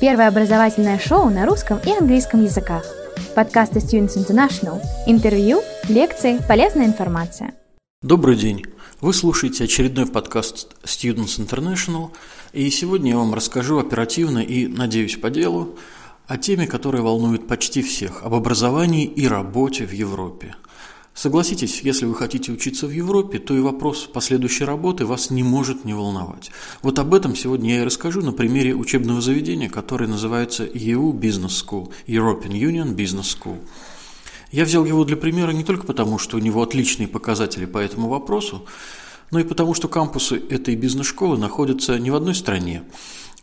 Первое образовательное шоу на русском и английском языках. Подкасты Students International. Интервью, лекции, полезная информация. Добрый день. Вы слушаете очередной подкаст Students International, и сегодня я вам расскажу оперативно и, надеюсь, по делу о теме, которая волнует почти всех, об образовании и работе в Европе – Согласитесь, если вы хотите учиться в Европе, то и вопрос последующей работы вас не может не волновать. Вот об этом сегодня я и расскажу на примере учебного заведения, которое называется EU Business School, European Union Business School. Я взял его для примера не только потому, что у него отличные показатели по этому вопросу, но и потому, что кампусы этой бизнес-школы находятся не в одной стране,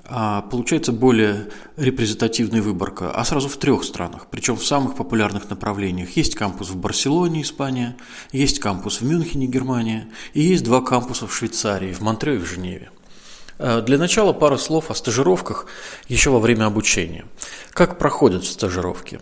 получается более репрезентативная выборка, а сразу в трех странах, причем в самых популярных направлениях. Есть кампус в Барселоне, Испания, есть кампус в Мюнхене, Германия, и есть два кампуса в Швейцарии, в Монтре и в Женеве. Э, для начала пара слов о стажировках еще во время обучения. Как проходят стажировки?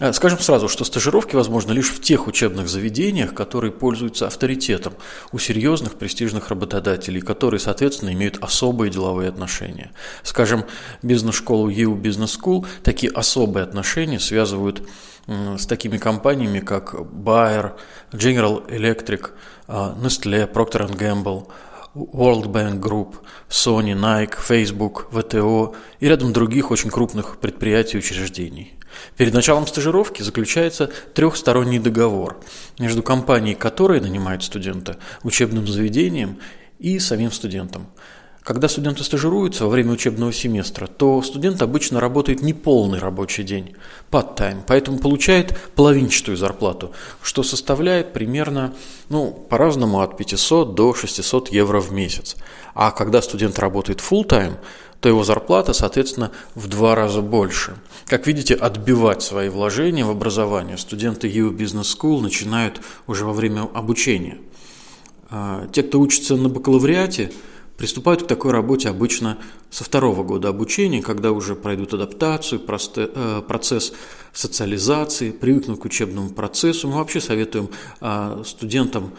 Э, скажем сразу, что стажировки возможны лишь в тех учебных заведениях, которые пользуются авторитетом у серьезных престижных работодателей, которые, соответственно, имеют особые деловые отношения. Скажем, бизнес-школу EU Business School такие особые отношения связывают с такими компаниями, как Bayer, General Electric, э, Nestle, Procter Gamble, World Bank Group, Sony, Nike, Facebook, ВТО и рядом других очень крупных предприятий и учреждений. Перед началом стажировки заключается трехсторонний договор между компанией, которая нанимает студента, учебным заведением и самим студентом. Когда студенты стажируются во время учебного семестра, то студент обычно работает не полный рабочий день, part-time, поэтому получает половинчатую зарплату, что составляет примерно, ну, по-разному, от 500 до 600 евро в месяц. А когда студент работает full-time, то его зарплата, соответственно, в два раза больше. Как видите, отбивать свои вложения в образование студенты EU Business School начинают уже во время обучения. А, те, кто учится на бакалавриате, приступают к такой работе обычно со второго года обучения, когда уже пройдут адаптацию, э, процесс социализации, привыкнут к учебному процессу. Мы вообще советуем а, студентам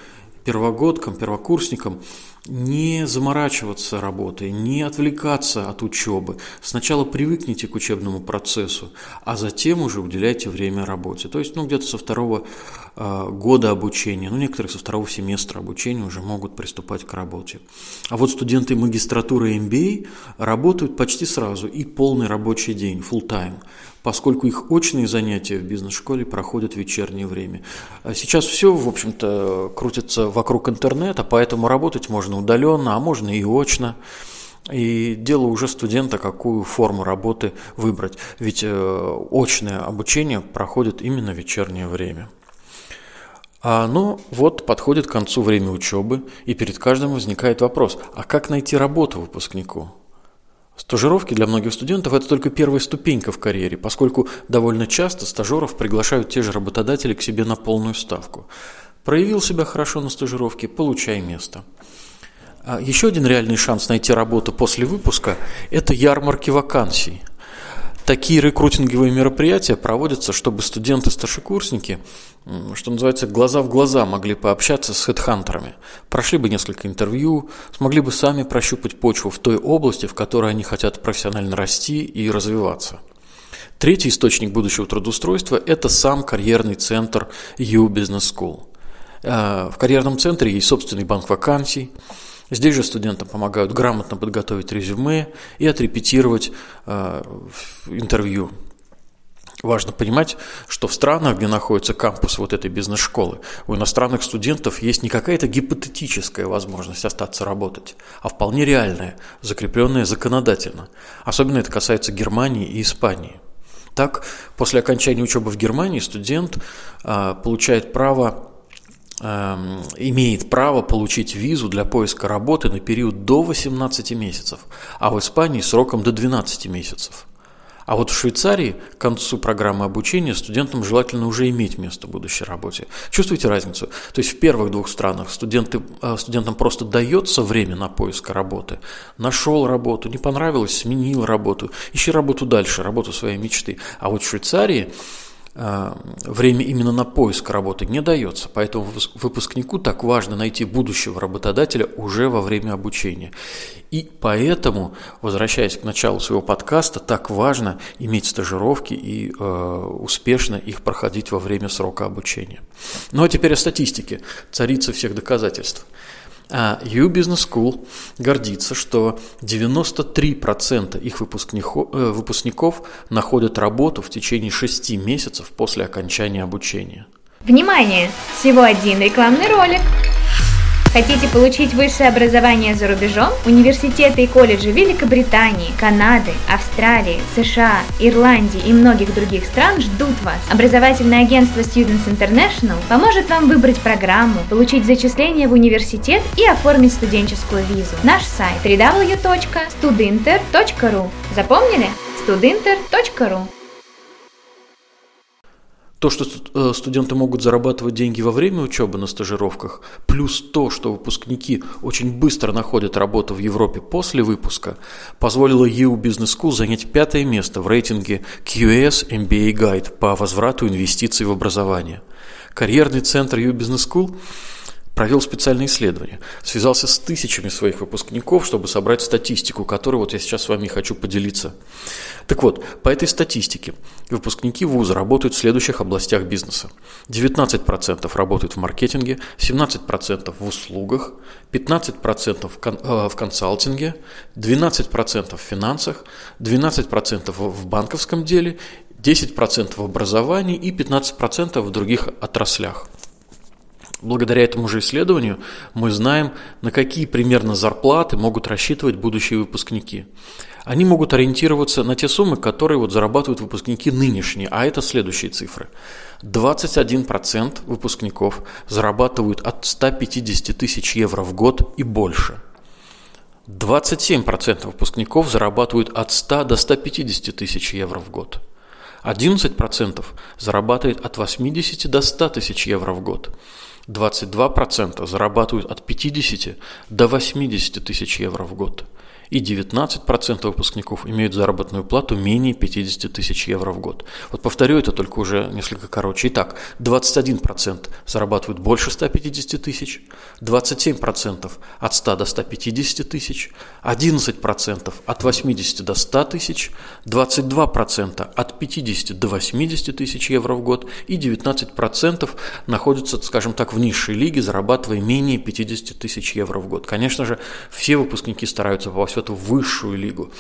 первогодкам, первокурсникам не заморачиваться работой, не отвлекаться от учебы. Сначала привыкните к учебному процессу, а затем уже уделяйте время работе. То есть, ну, где-то со второго года обучения, ну, некоторые со второго семестра обучения уже могут приступать к работе. А вот студенты магистратуры MBA работают почти сразу и полный рабочий день, full time поскольку их очные занятия в бизнес-школе проходят в вечернее время. А сейчас все, в общем-то, крутится вокруг интернета, поэтому работать можно удаленно, а можно и очно. И дело уже студента, какую форму работы выбрать. Ведь э, очное обучение проходит именно в вечернее время. А, но вот подходит к концу время учебы, и перед каждым возникает вопрос, а как найти работу выпускнику? Стажировки для многих студентов – это только первая ступенька в карьере, поскольку довольно часто стажеров приглашают те же работодатели к себе на полную ставку. Проявил себя хорошо на стажировке – получай место. А еще один реальный шанс найти работу после выпуска – это ярмарки вакансий – Такие рекрутинговые мероприятия проводятся, чтобы студенты-старшекурсники, что называется, глаза в глаза могли пообщаться с хедхантерами, прошли бы несколько интервью, смогли бы сами прощупать почву в той области, в которой они хотят профессионально расти и развиваться. Третий источник будущего трудоустройства – это сам карьерный центр U Business School. Э, в карьерном центре есть собственный банк вакансий, Здесь же студентам помогают грамотно подготовить резюме и отрепетировать э, интервью. Важно понимать, что в странах, где находится кампус вот этой бизнес-школы, у иностранных студентов есть не какая-то гипотетическая возможность остаться работать, а вполне реальная, закрепленная законодательно. Особенно это касается Германии и Испании. Так, после окончания учебы в Германии студент э, получает право имеет право получить визу для поиска работы на период до 18 месяцев, а в Испании сроком до 12 месяцев. А вот в Швейцарии к концу программы обучения студентам желательно уже иметь место в будущей работе. Чувствуете разницу? То есть в первых двух странах студенты, э, студентам просто дается время на поиск работы. Нашел работу, не понравилось, сменил работу, ищи работу дальше, работу своей мечты. А вот в Швейцарии время именно на поиск работы не дается, поэтому выпускнику так важно найти будущего работодателя уже во время обучения. И поэтому, возвращаясь к началу своего подкаста, так важно иметь стажировки и э, успешно их проходить во время срока обучения. Ну а теперь о статистике, царица всех доказательств. А U Business School гордится, что 93% их выпускников, э, выпускников находят работу в течение 6 месяцев после окончания обучения. Внимание! Всего один рекламный ролик. Хотите получить высшее образование за рубежом? Университеты и колледжи Великобритании, Канады, Австралии, США, Ирландии и многих других стран ждут вас. Образовательное агентство Students International поможет вам выбрать программу, получить зачисление в университет и оформить студенческую визу. Наш сайт www.studinter.ru Запомнили? studinter.ru то, что э, студенты могут зарабатывать деньги во время учебы на стажировках, плюс то, что выпускники очень быстро находят работу в Европе после выпуска, позволило EU Business School занять пятое место в рейтинге QS MBA Guide по возврату инвестиций в образование. Карьерный центр EU Business School – провел специальное исследование, связался с тысячами своих выпускников, чтобы собрать статистику, которой вот я сейчас с вами хочу поделиться. Так вот, по этой статистике выпускники вуза работают в следующих областях бизнеса. 19% работают в маркетинге, 17% в услугах, 15% в консалтинге, 12% в финансах, 12% в банковском деле, 10% в образовании и 15% в других отраслях. Благодаря этому же исследованию мы знаем, на какие примерно зарплаты могут рассчитывать будущие выпускники. Они могут ориентироваться на те суммы, которые вот зарабатывают выпускники нынешние, а это следующие цифры. 21% выпускников зарабатывают от 150 тысяч евро в год и больше. 27% выпускников зарабатывают от 100 до 150 тысяч евро в год. 11% зарабатывает от 80 до 100 тысяч евро в год. 22% зарабатывают от 50 до 80 тысяч евро в год и 19% выпускников имеют заработную плату менее 50 тысяч евро в год. Вот повторю это только уже несколько короче. Итак, 21% зарабатывают больше 150 тысяч, 27% от 100 до 150 тысяч, 11% от 80 до 100 тысяч, 22% от 50 до 80 тысяч евро в год и 19% находятся, скажем так, в низшей лиге, зарабатывая менее 50 тысяч евро в год. Конечно же, все выпускники стараются попасть эту высшую лигу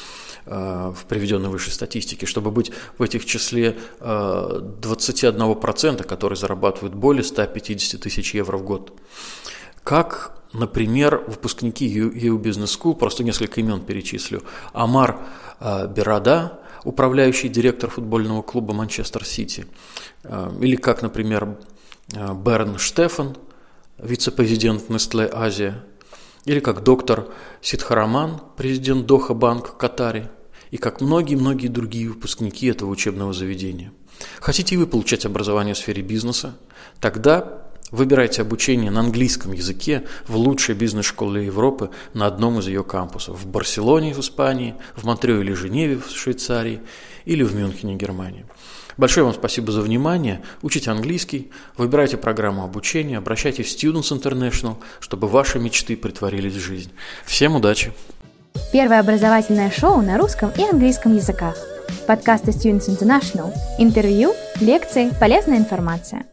э, в приведенной выше статистике, чтобы быть в этих числе 21%, э, которые зарабатывают более 150 тысяч евро в год. Как, например, выпускники EU Business School, просто несколько имен перечислю, Амар э, Берада, управляющий директор футбольного клуба Манчестер Сити, или как, например, Берн Штефан, вице-президент Nestle Азия, или как доктор Сидхараман, президент Доха Банк в Катаре, и как многие-многие другие выпускники этого учебного заведения. Хотите вы получать образование в сфере бизнеса? Тогда выбирайте обучение на английском языке в лучшей бизнес-школе Европы на одном из ее кампусов – в Барселоне в Испании, в Монтрео или Женеве в Швейцарии или в Мюнхене, Германии. Большое вам спасибо за внимание. Учите английский, выбирайте программу обучения, обращайтесь в Students International, чтобы ваши мечты притворились в жизнь. Всем удачи! Первое образовательное шоу на русском и английском языках. Подкасты Students International. Интервью, лекции, полезная информация.